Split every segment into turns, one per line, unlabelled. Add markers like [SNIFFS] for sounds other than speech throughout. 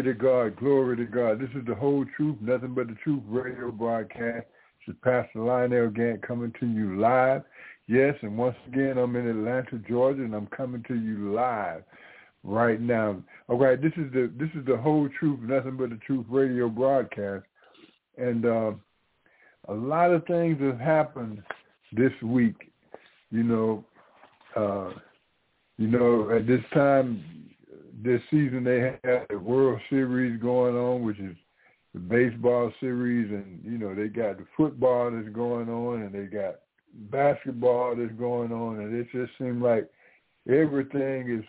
Glory to God, glory to God. This is the whole truth, nothing but the truth radio broadcast. This is Pastor Lionel Gantt coming to you live. Yes, and once again, I'm in Atlanta, Georgia, and I'm coming to you live right now. All right, this is the this is the whole truth, nothing but the truth radio broadcast, and uh, a lot of things have happened this week. You know, uh, you know, at this time this season they have the World Series going on, which is the baseball series, and you know they got the football that's going on, and they got basketball that's going on, and it just seems like everything is,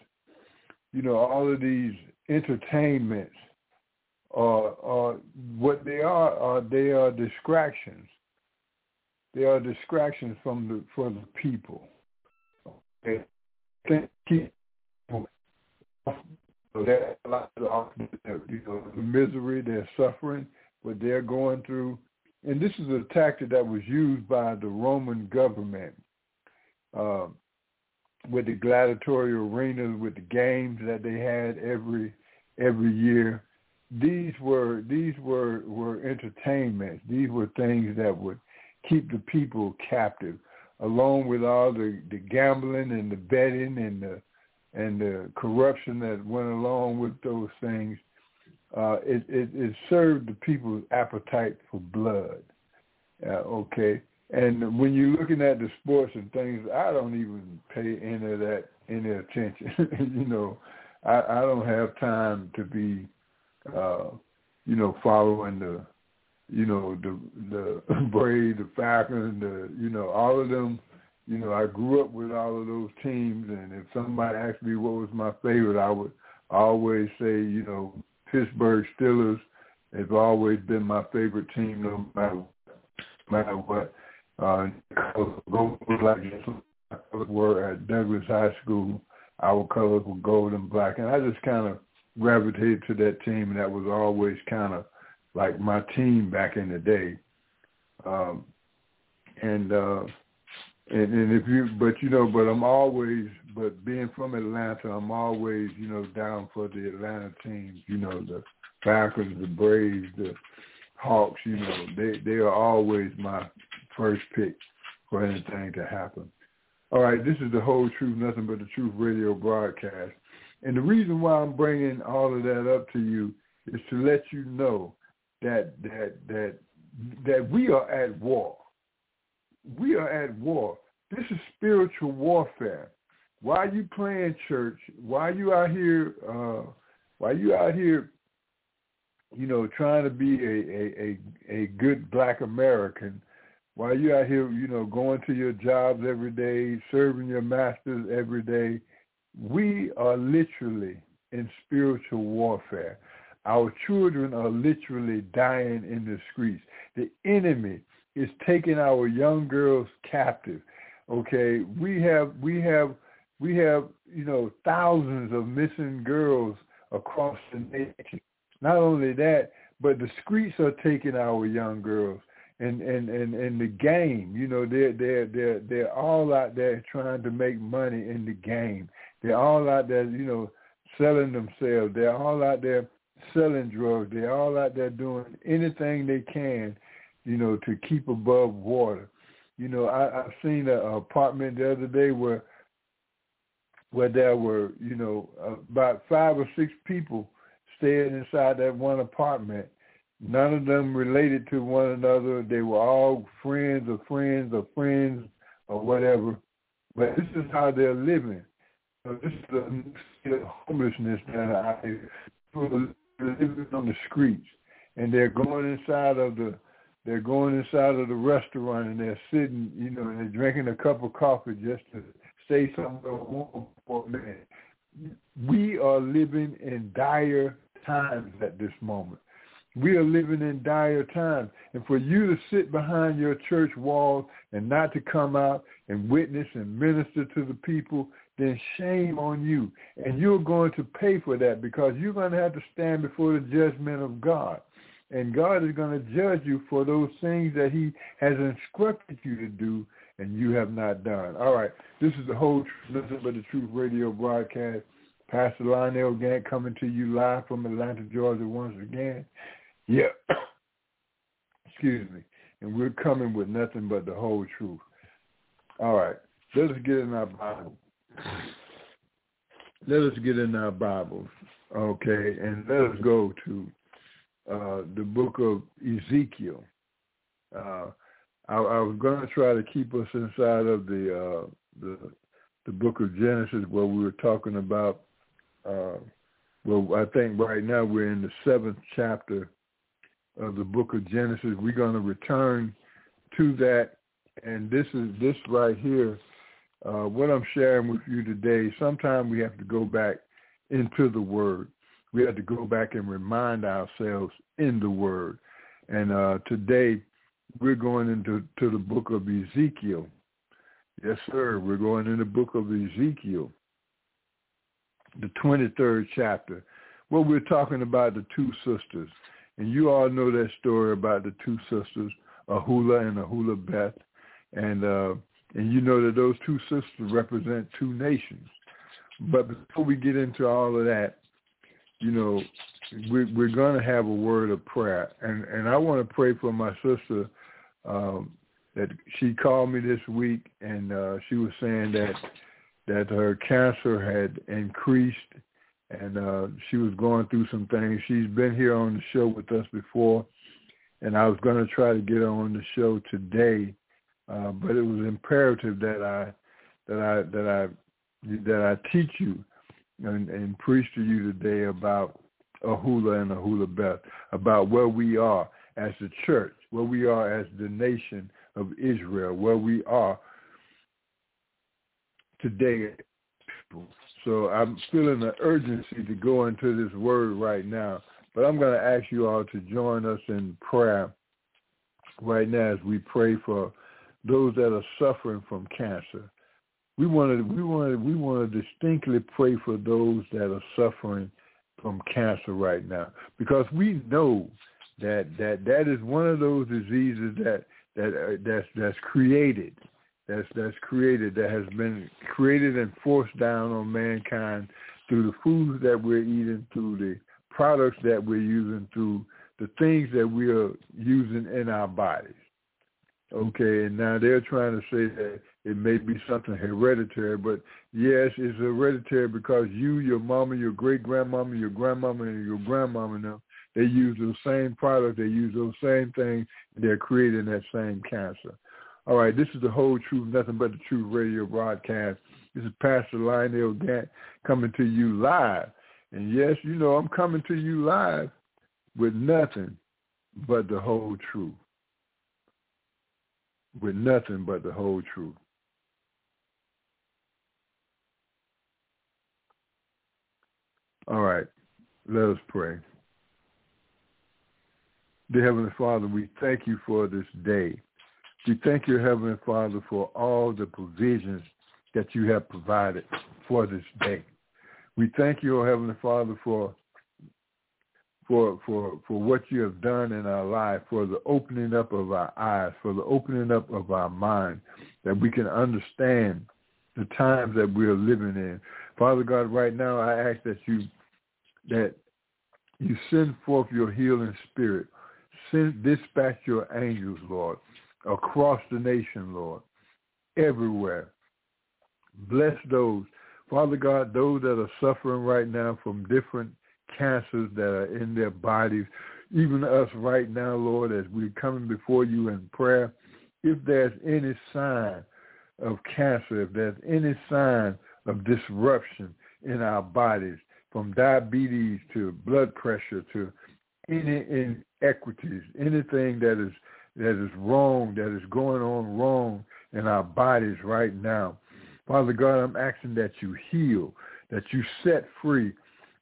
you know, all of these entertainments are, are what they are. Are they are distractions? They are distractions from the for the people. Okay. So that's a lot of you know the misery they're suffering, what they're going through, and this is a tactic that was used by the Roman government uh, with the gladiatorial arenas, with the games that they had every every year. These were these were were entertainments. These were things that would keep the people captive, along with all the the gambling and the betting and the and the corruption that went along with those things, uh, it, it, it served the people's appetite for blood. Uh, okay, and when you're looking at the sports and things, I don't even pay any of that any attention. [LAUGHS] you know, I, I don't have time to be, uh, you know, following the, you know, the the [LAUGHS] Braves, the Falcons, the you know, all of them you know, I grew up with all of those teams, and if somebody asked me what was my favorite, I would always say, you know, Pittsburgh Steelers have always been my favorite team, no matter, matter what. Uh, gold colors were at Douglas High School. Our colors were gold and black, and I just kind of gravitated to that team, and that was always kind of like my team back in the day. Um, and uh, and and if you but you know but I'm always but being from Atlanta I'm always you know down for the Atlanta teams you know the Falcons the Braves the Hawks you know they they are always my first pick for anything to happen. All right, this is the whole truth, nothing but the truth radio broadcast. And the reason why I'm bringing all of that up to you is to let you know that that that that we are at war we are at war. This is spiritual warfare. Why are you playing church? Why are you out here? Uh, why are you out here? You know, trying to be a a a, a good Black American. Why are you out here? You know, going to your jobs every day, serving your masters every day. We are literally in spiritual warfare. Our children are literally dying in the streets. The enemy is taking our young girls captive. Okay, we have we have we have you know thousands of missing girls across the nation. Not only that, but the streets are taking our young girls. And and and and the game, you know, they're they're they're they're all out there trying to make money in the game. They're all out there, you know, selling themselves. They're all out there selling drugs. They're all out there doing anything they can you know, to keep above water. You know, I, I've seen an apartment the other day where where there were, you know, about five or six people staying inside that one apartment. None of them related to one another. They were all friends of friends of friends or whatever. But this is how they're living. So this is the homelessness that I people living on the streets, and they're going inside of the they're going inside of the restaurant and they're sitting, you know, and they're drinking a cup of coffee just to stay somewhere warm for a minute. We are living in dire times at this moment. We are living in dire times. And for you to sit behind your church walls and not to come out and witness and minister to the people, then shame on you. And you're going to pay for that because you're going to have to stand before the judgment of God. And God is going to judge you for those things that he has instructed you to do and you have not done. All right. This is the whole Truth, Nothing But the Truth radio broadcast. Pastor Lionel Gantt coming to you live from Atlanta, Georgia once again. Yeah. [COUGHS] Excuse me. And we're coming with nothing but the whole truth. All right. Let us get in our Bible. Let us get in our Bibles. Okay. And let us go to uh, the book of Ezekiel. Uh, I, I, was going to try to keep us inside of the, uh, the the book of Genesis where we were talking about. Uh, well, I think right now we're in the seventh chapter of the book of Genesis. We're going to return to that, and this is this right here. Uh, what I'm sharing with you today. Sometimes we have to go back into the Word. We have to go back and remind ourselves in the Word. And uh, today we're going into to the book of Ezekiel. Yes, sir. We're going in the book of Ezekiel, the 23rd chapter. Well, we're talking about the two sisters. And you all know that story about the two sisters, Ahula and Ahulabeth. And uh, and you know that those two sisters represent two nations. But before we get into all of that, you know, we're, we're going to have a word of prayer. And, and I want to pray for my sister um, that she called me this week, and uh, she was saying that that her cancer had increased and uh, she was going through some things. She's been here on the show with us before, and I was going to try to get her on the show today, uh, but it was imperative that I that I that I that I teach you and, and preach to you today about Ahula and Ahulabeth, about where we are as the church, where we are as the nation of Israel, where we are today. So I'm feeling the urgency to go into this word right now. But I'm going to ask you all to join us in prayer right now as we pray for those that are suffering from cancer. We want to we want to we want to distinctly pray for those that are suffering from cancer right now because we know that that that is one of those diseases that that uh, that's that's created that's that's created that has been created and forced down on mankind through the foods that we're eating, through the products that we're using, through the things that we are using in our bodies. Okay, and now they're trying to say that it may be something hereditary, but yes, it's hereditary because you, your mama, your great grandmama, your grandmama, and your grandmama now, they use those same products, they use those same things, they're creating that same cancer. All right, this is the whole truth, nothing but the truth radio broadcast. This is Pastor Lionel Gantt coming to you live. And yes, you know, I'm coming to you live with nothing but the whole truth. With nothing but the whole truth. All right, let us pray. Dear Heavenly Father, we thank you for this day. We thank you, Heavenly Father, for all the provisions that you have provided for this day. We thank you, Heavenly Father, for for for for what you have done in our life, for the opening up of our eyes, for the opening up of our mind, that we can understand the times that we are living in. Father God, right now I ask that you that you send forth your healing spirit. Send dispatch your angels, Lord, across the nation, Lord, everywhere. Bless those, Father God, those that are suffering right now from different cancers that are in their bodies, even us right now, Lord, as we're coming before you in prayer, if there's any sign of cancer, if there's any sign of disruption in our bodies, from diabetes to blood pressure to any inequities, anything that is that is wrong, that is going on wrong in our bodies right now. Father God, I'm asking that you heal, that you set free,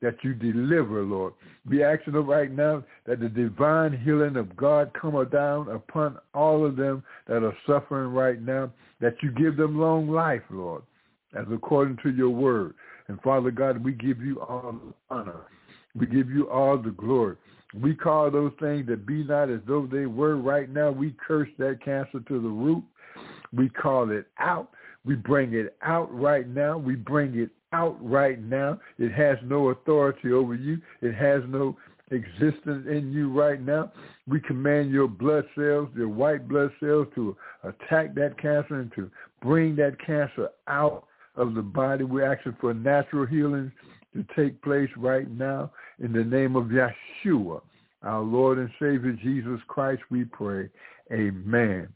that you deliver, Lord. Be asking right now that the divine healing of God come down upon all of them that are suffering right now, that you give them long life, Lord, as according to your word. And Father God, we give you all the honor. We give you all the glory. We call those things that be not as though they were right now. We curse that cancer to the root. We call it out. We bring it out right now. We bring it out right now. It has no authority over you. It has no existence in you right now. We command your blood cells, your white blood cells to attack that cancer and to bring that cancer out of the body. We're asking for natural healing to take place right now in the name of Yeshua, our Lord and Savior Jesus Christ, we pray. Amen.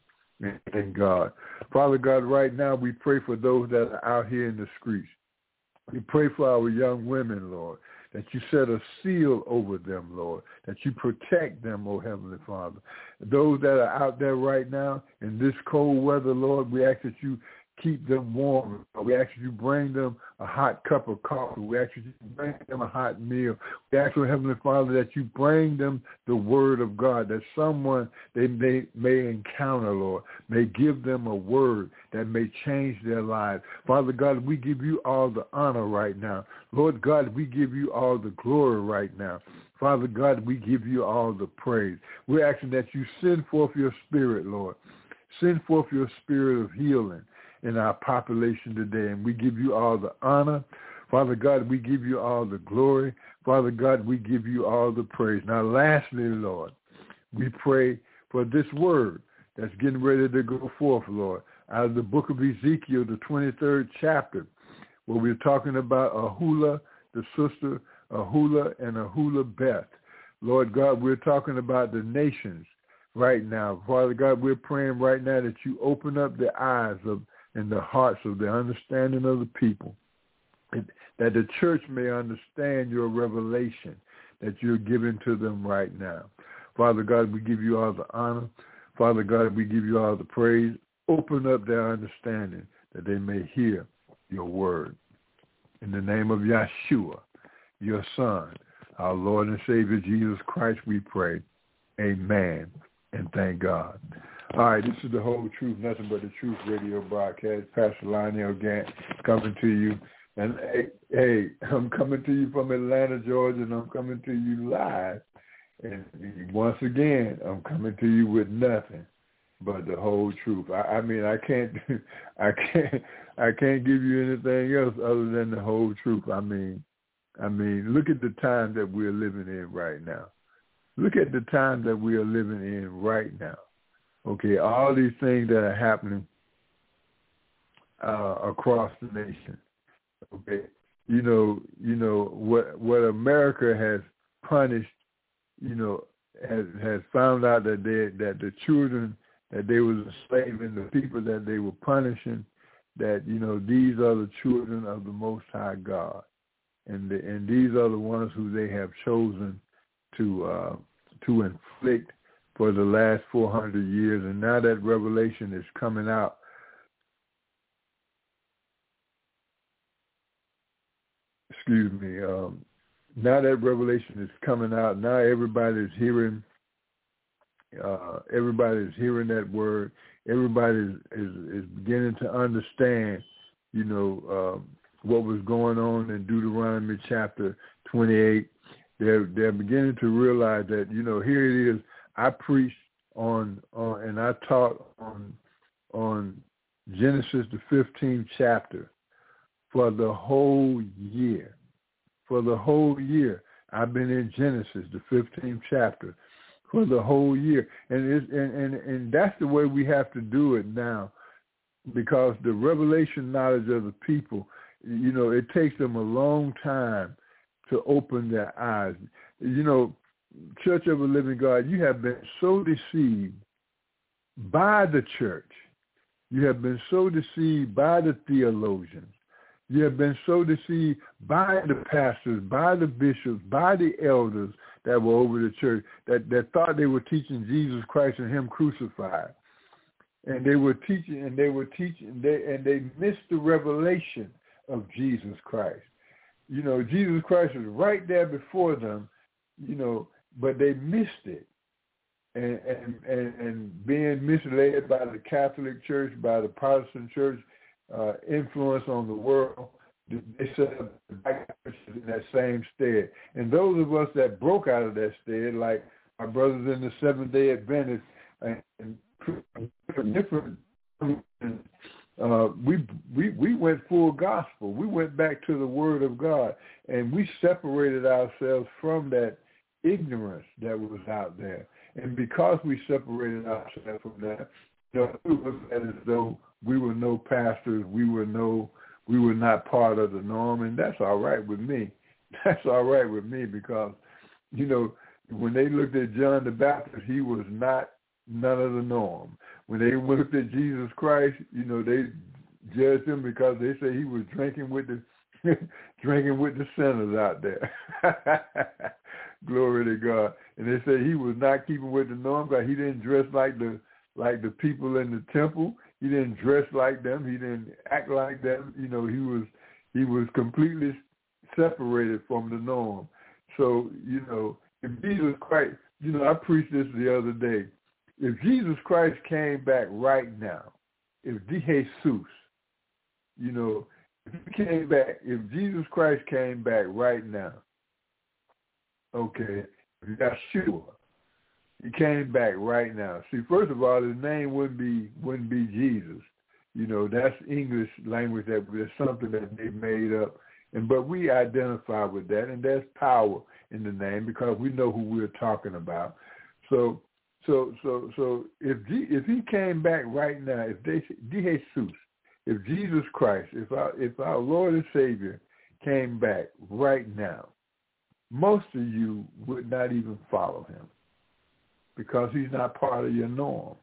Thank God. Father God, right now we pray for those that are out here in the streets. We pray for our young women, Lord, that you set a seal over them, Lord, that you protect them, oh Heavenly Father. Those that are out there right now in this cold weather, Lord, we ask that you keep them warm. We ask you bring them a hot cup of coffee. We ask you bring them a hot meal. We ask you, Heavenly Father, that you bring them the word of God, that someone they may, may encounter, Lord, may give them a word that may change their lives. Father God, we give you all the honor right now. Lord God, we give you all the glory right now. Father God, we give you all the praise. We're asking that you send forth your spirit, Lord. Send forth your spirit of healing in our population today. And we give you all the honor. Father God, we give you all the glory. Father God, we give you all the praise. Now, lastly, Lord, we pray for this word that's getting ready to go forth, Lord, out of the book of Ezekiel, the 23rd chapter, where we're talking about Ahula, the sister, Ahula and Ahula Beth. Lord God, we're talking about the nations right now. Father God, we're praying right now that you open up the eyes of in the hearts of the understanding of the people, that the church may understand your revelation that you're giving to them right now. Father God, we give you all the honor. Father God, we give you all the praise. Open up their understanding that they may hear your word. In the name of Yeshua, your son, our Lord and Savior Jesus Christ, we pray. Amen. And thank God. All right, this is the whole truth, nothing but the truth radio broadcast. Pastor Lionel Gantt coming to you. And hey, hey, I'm coming to you from Atlanta, Georgia, and I'm coming to you live. And once again, I'm coming to you with nothing but the whole truth. I, I mean, I can't, [LAUGHS] I can't, I can't give you anything else other than the whole truth. I mean, I mean, look at the time that we're living in right now. Look at the time that we are living in right now. Okay, all these things that are happening uh, across the nation. Okay, you know, you know what what America has punished. You know, has has found out that they that the children that they was enslaving, the people that they were punishing, that you know these are the children of the Most High God, and the, and these are the ones who they have chosen to uh, to inflict for the last 400 years, and now that revelation is coming out. Excuse me. Um, now that revelation is coming out, now everybody's hearing. Uh, everybody's hearing that word. Everybody is, is, is beginning to understand, you know, um, what was going on in Deuteronomy chapter 28. They're they're beginning to realize that you know here it is. I preached on, on and I taught on on Genesis the 15th chapter for the whole year. For the whole year, I've been in Genesis the 15th chapter for the whole year, and it's, and and and that's the way we have to do it now, because the revelation knowledge of the people, you know, it takes them a long time to open their eyes. You know, Church of the Living God, you have been so deceived by the church. You have been so deceived by the theologians. You have been so deceived by the pastors, by the bishops, by the elders that were over the church that, that thought they were teaching Jesus Christ and him crucified. and they were teaching, and they were teaching, they and they missed the revelation of Jesus Christ. You know, Jesus Christ was right there before them, you know, but they missed it. And, and, and, and being misled by the Catholic Church, by the Protestant Church, uh, influence on the world, they set up the black churches in that same stead. And those of us that broke out of that stead, like our brothers in the Seventh Day Adventists and, and different, uh, we we we went full gospel. We went back to the Word of God, and we separated ourselves from that ignorance that was out there. And because we separated ourselves from that, you know, looked at as though we were no pastors, we were no we were not part of the norm, and that's all right with me. [LAUGHS] That's all right with me because, you know, when they looked at John the Baptist, he was not none of the norm. When they [LAUGHS] looked at Jesus Christ, you know, they judged him because they say he was drinking with the [LAUGHS] drinking with the sinners out there. [LAUGHS] Glory to God. And they say he was not keeping with the norm because he didn't dress like the like the people in the temple. He didn't dress like them. He didn't act like them. You know, he was he was completely separated from the norm. So, you know, if Jesus Christ, you know, I preached this the other day. If Jesus Christ came back right now, if Jesus, you know, if he came back, if Jesus Christ came back right now, okay, Yeshua, he came back right now. See, first of all, his name wouldn't be wouldn't be Jesus. You know, that's English language that that's something that they made up. And but we identify with that, and there's power in the name because we know who we're talking about. So, so, so, so if G, if he came back right now, if Jesus, if Jesus Christ, if our if our Lord and Savior came back right now, most of you would not even follow him because he's not part of your norm.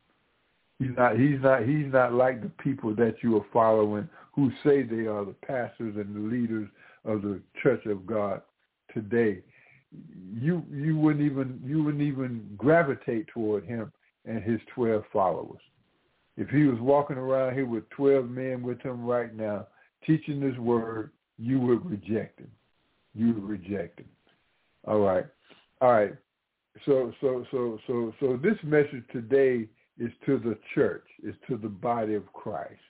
He's not he's not he's not like the people that you are following who say they are the pastors and the leaders of the church of God today. You you wouldn't even you wouldn't even gravitate toward him and his twelve followers. If he was walking around here with twelve men with him right now, teaching this word, you would reject him. You would reject him. All right. All right so so so so so this message today is to the church, is to the body of Christ.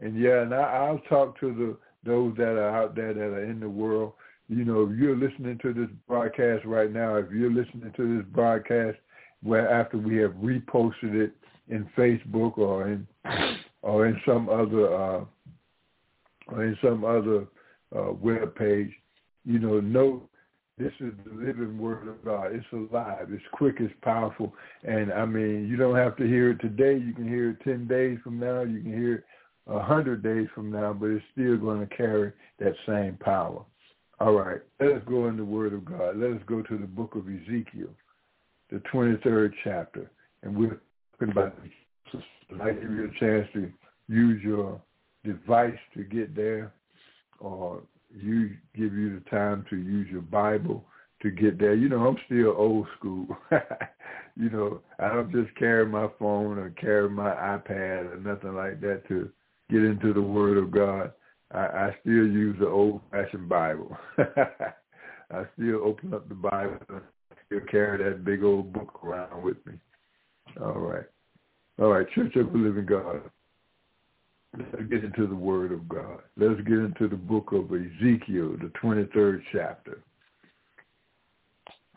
And yeah, and I, I'll talk to the those that are out there that are in the world. You know, if you're listening to this broadcast right now, if you're listening to this broadcast where after we have reposted it in Facebook or in or in some other uh, or in some other uh, web page, you know, know this is the living word of God. It's alive. It's quick. It's powerful. And I mean, you don't have to hear it today. You can hear it 10 days from now. You can hear it a 100 days from now, but it's still going to carry that same power. All right. Let us go in the word of God. Let us go to the book of Ezekiel, the 23rd chapter. And we're talking about, I give you a chance to use your device to get there or you give you the time to use your Bible to get there. You know, I'm still old school. [LAUGHS] you know, I don't just carry my phone or carry my iPad or nothing like that to get into the Word of God. I, I still use the old-fashioned Bible. [LAUGHS] I still open up the Bible and still carry that big old book around with me. All right. All right, Church of the Living God. Let's get into the Word of God. Let's get into the book of Ezekiel, the 23rd chapter.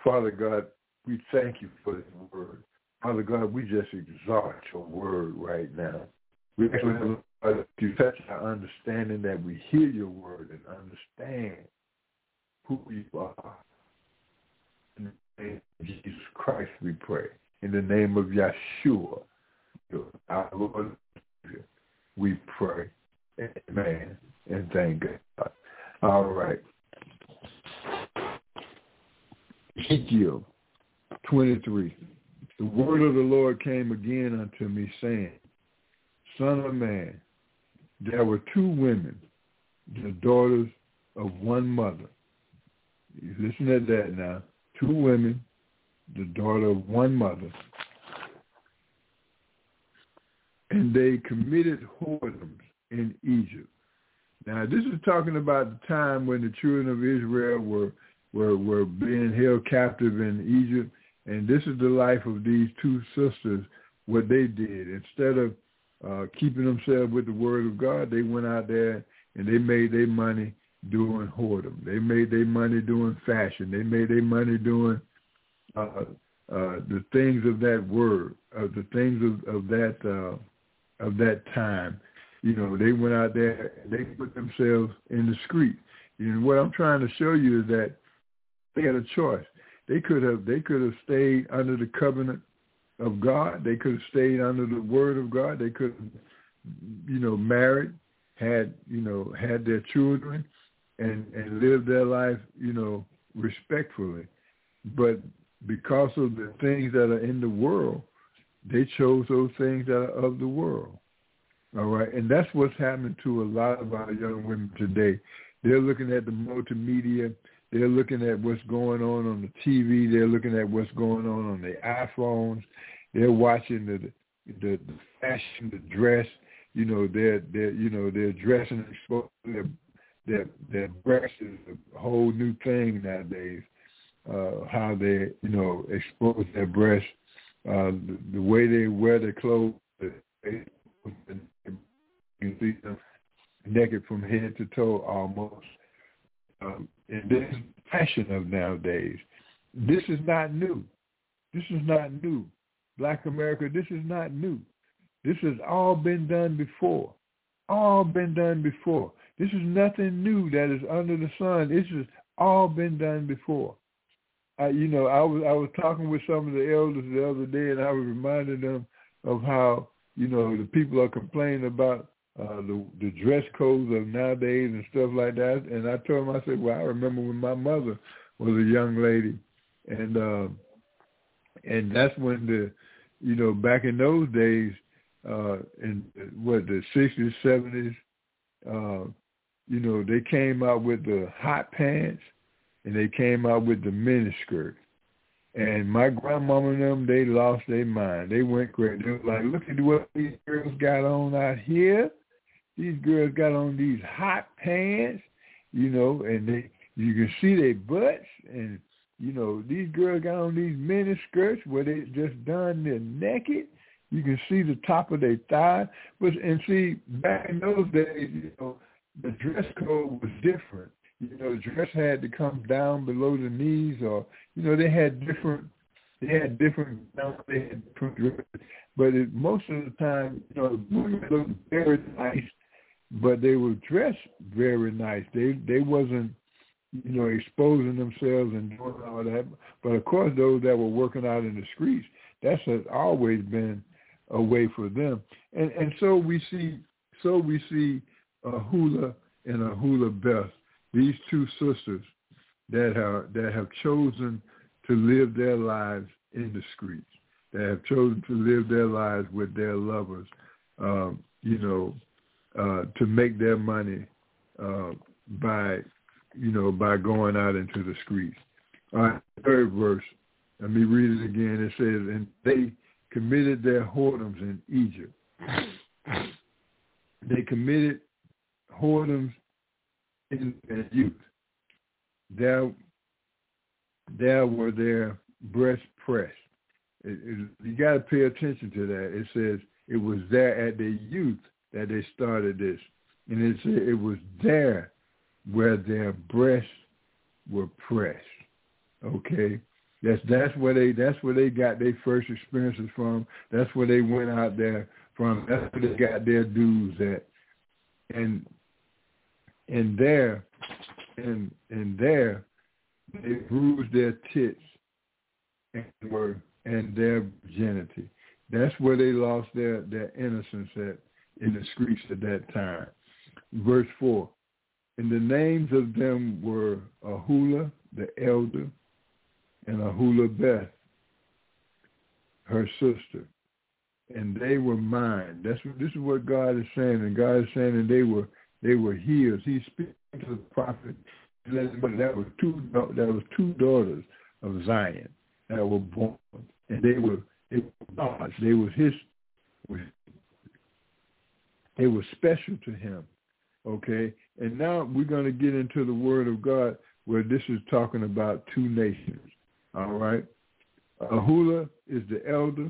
Father God, we thank you for this word. Father God, we just exalt your word right now. We Uh, ask to touch our understanding that we hear your word and understand who you are. In the name of Jesus Christ we pray. In the name of Yeshua, our Lord we pray. Amen. And thank God. All right. Ezekiel 23. The word of the Lord came again unto me, saying, Son of man, there were two women, the daughters of one mother. You listen to that now. Two women, the daughter of one mother. and they committed whoredoms in Egypt. Now, this is talking about the time when the children of Israel were were were being held captive in Egypt, and this is the life of these two sisters. What they did instead of uh, keeping themselves with the word of God, they went out there and they made their money doing whoredom. They made their money doing fashion. They made their money doing uh, uh, the things of that word, of the things of, of that uh, of that time. You know, they went out there and they put themselves in the street. And what I'm trying to show you is that they had a choice. They could have they could have stayed under the covenant of God. They could have stayed under the word of God. They could have, you know, married, had, you know, had their children and, and lived their life, you know, respectfully. But because of the things that are in the world, they chose those things that are of the world. All right. And that's what's happening to a lot of our young women today. They're looking at the multimedia. They're looking at what's going on on the TV. They're looking at what's going on on their iPhones. They're watching the the, the fashion, the dress. You know, they're they're you know they're dressing. Their their their breasts is a whole new thing nowadays uh, how they, you know, expose their breasts, uh, the, the way they wear their clothes. You see them naked from head to toe almost. Um, this is fashion of nowadays. This is not new. This is not new. Black America, this is not new. This has all been done before. All been done before. This is nothing new that is under the sun. This has all been done before. I, you know, I was I was talking with some of the elders the other day, and I was reminding them of how you know the people are complaining about uh, the the dress codes of nowadays and stuff like that. And I told them, I said, well, I remember when my mother was a young lady, and uh, and that's when the you know back in those days, uh, in what the sixties, seventies, uh, you know, they came out with the hot pants and they came out with the miniskirt. And my grandmama and them, they lost their mind. They went crazy. They like, look at what these girls got on out here. These girls got on these hot pants, you know, and they you can see their butts and you know, these girls got on these mini skirts where they just done their naked. You can see the top of their thigh. But and see, back in those days, you know, the dress code was different you know, the dress had to come down below the knees, or you know, they had different, they had different, they had different dresses. But it, most of the time, you know, the women looked very nice, but they were dressed very nice. They they wasn't, you know, exposing themselves and doing all that. But of course, those that were working out in the streets, that's has always been a way for them. And and so we see, so we see a hula and a hula Beth, these two sisters that have that have chosen to live their lives in the streets, that have chosen to live their lives with their lovers, um, you know, uh, to make their money uh, by, you know, by going out into the streets. All right, third verse. Let me read it again. It says, "And they committed their whoredoms in Egypt. They committed whoredoms in their youth. There, there were their breast pressed. It, it, you got to pay attention to that. It says it was there at their youth that they started this, and it said it was there where their breasts were pressed. Okay, that's that's where they that's where they got their first experiences from. That's where they went out there from. That's where they got their dues at, and and there, and and there, they bruised their tits and were and their virginity. That's where they lost their their innocence at in the streets at that time. Verse four. And the names of them were Ahula, the elder, and Ahula Beth, her sister. And they were mine. That's what this is what God is saying. And God is saying that they were they were healed. He speaks to the prophet, that was two that was two daughters of Zion that were born, and they were they were gods. They was his They were special to him. Okay? And now we're going to get into the word of God where this is talking about two nations. All right? Ahula is the elder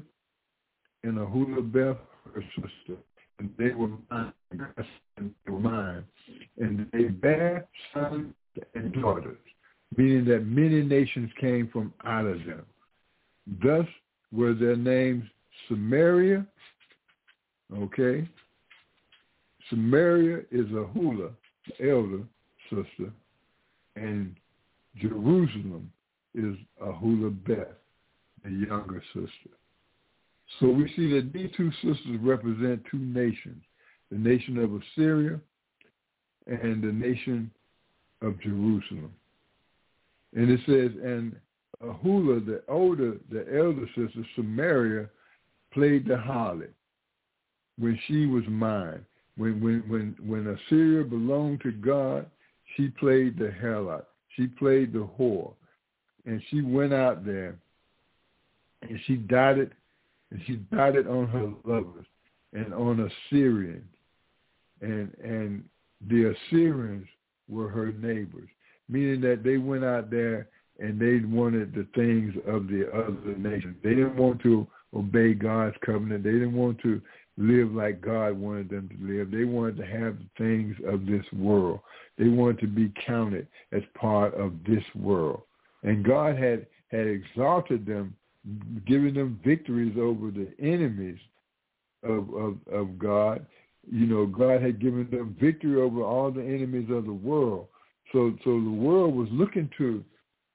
and Ahula Beth her sister. And they were mine. And they were mine. And they bear sons and daughters, meaning that many nations came from out of them. Thus were their names Samaria, okay? Samaria is Ahula, the elder sister, and Jerusalem is Ahula Beth, the younger sister. So we see that these two sisters represent two nations, the nation of Assyria and the nation of Jerusalem. And it says, and Ahula, the older, the elder sister, Samaria, played the harlot when she was mine. When when when when Assyria belonged to God, she played the harlot. She played the whore, and she went out there, and she dotted, and she dotted on her lovers and on Assyrians, and and the Assyrians were her neighbors, meaning that they went out there and they wanted the things of the other nations. They didn't want to obey God's covenant. They didn't want to live like God wanted them to live. They wanted to have the things of this world. They wanted to be counted as part of this world. And God had, had exalted them, giving them victories over the enemies of, of, of God. You know, God had given them victory over all the enemies of the world. So so the world was looking to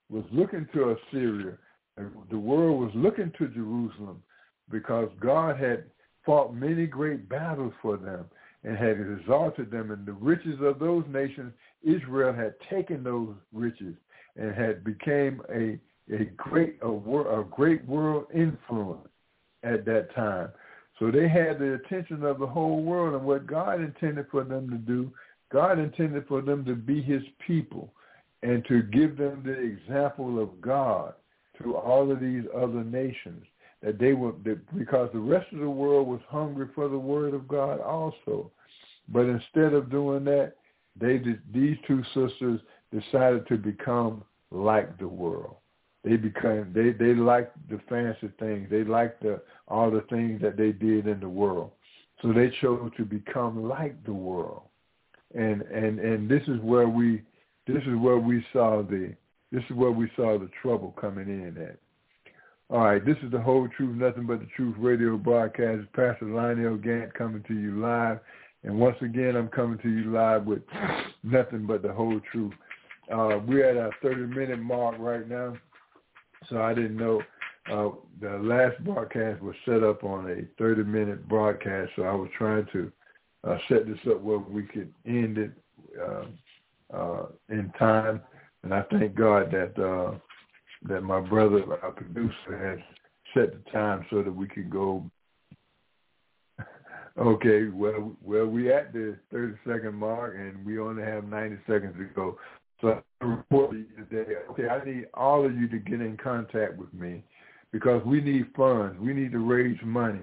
was looking to Assyria and the world was looking to Jerusalem because God had fought many great battles for them and had exalted them. in the riches of those nations, Israel had taken those riches and had became a a great a, a great world influence at that time. So they had the attention of the whole world, and what God intended for them to do, God intended for them to be His people and to give them the example of God to all of these other nations that they were because the rest of the world was hungry for the word of God also. But instead of doing that, they these two sisters decided to become like the world. They became they they liked the fancy things. They liked the all the things that they did in the world. So they chose to become like the world. And and and this is where we this is where we saw the this is where we saw the trouble coming in at. All right, this is the whole truth, nothing but the truth radio broadcast. Pastor Lionel Gantt coming to you live. And once again, I'm coming to you live with [SNIFFS] nothing but the whole truth. Uh, we're at our 30-minute mark right now, so I didn't know. Uh, the last broadcast was set up on a 30-minute broadcast, so I was trying to uh, set this up where we could end it uh, uh, in time. And I thank God that uh, that my brother, our producer, has set the time so that we could go. [LAUGHS] Okay, well, well, we at the 30 second mark, and we only have 90 seconds to go. So I report to you today. Okay, I need all of you to get in contact with me because we need funds. We need to raise money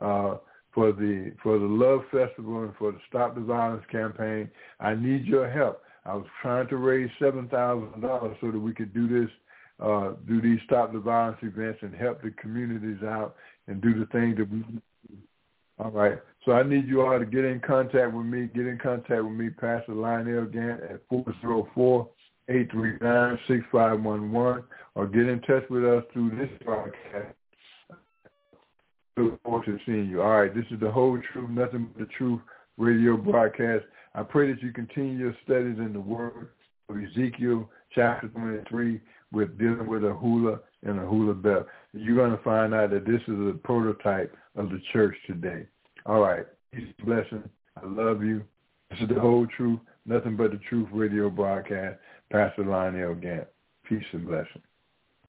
uh, for the for the Love Festival and for the Stop the Violence campaign. I need your help. I was trying to raise seven thousand dollars so that we could do this uh, do these stop the violence events and help the communities out and do the things that we all right. So I need you all to get in contact with me. Get in contact with me, Pastor Lionel Gantt at 404-839-6511 or get in touch with us through this broadcast. Look forward to seeing you. All right. This is the whole truth, nothing but the truth radio broadcast. I pray that you continue your studies in the word of Ezekiel chapter 23 with dealing with a hula and a hula Beth. You're going to find out that this is a prototype of the church today. All right. Peace and blessing. I love you. This is the whole truth, nothing but the truth radio broadcast. Pastor Lionel Gantt. Peace and blessing.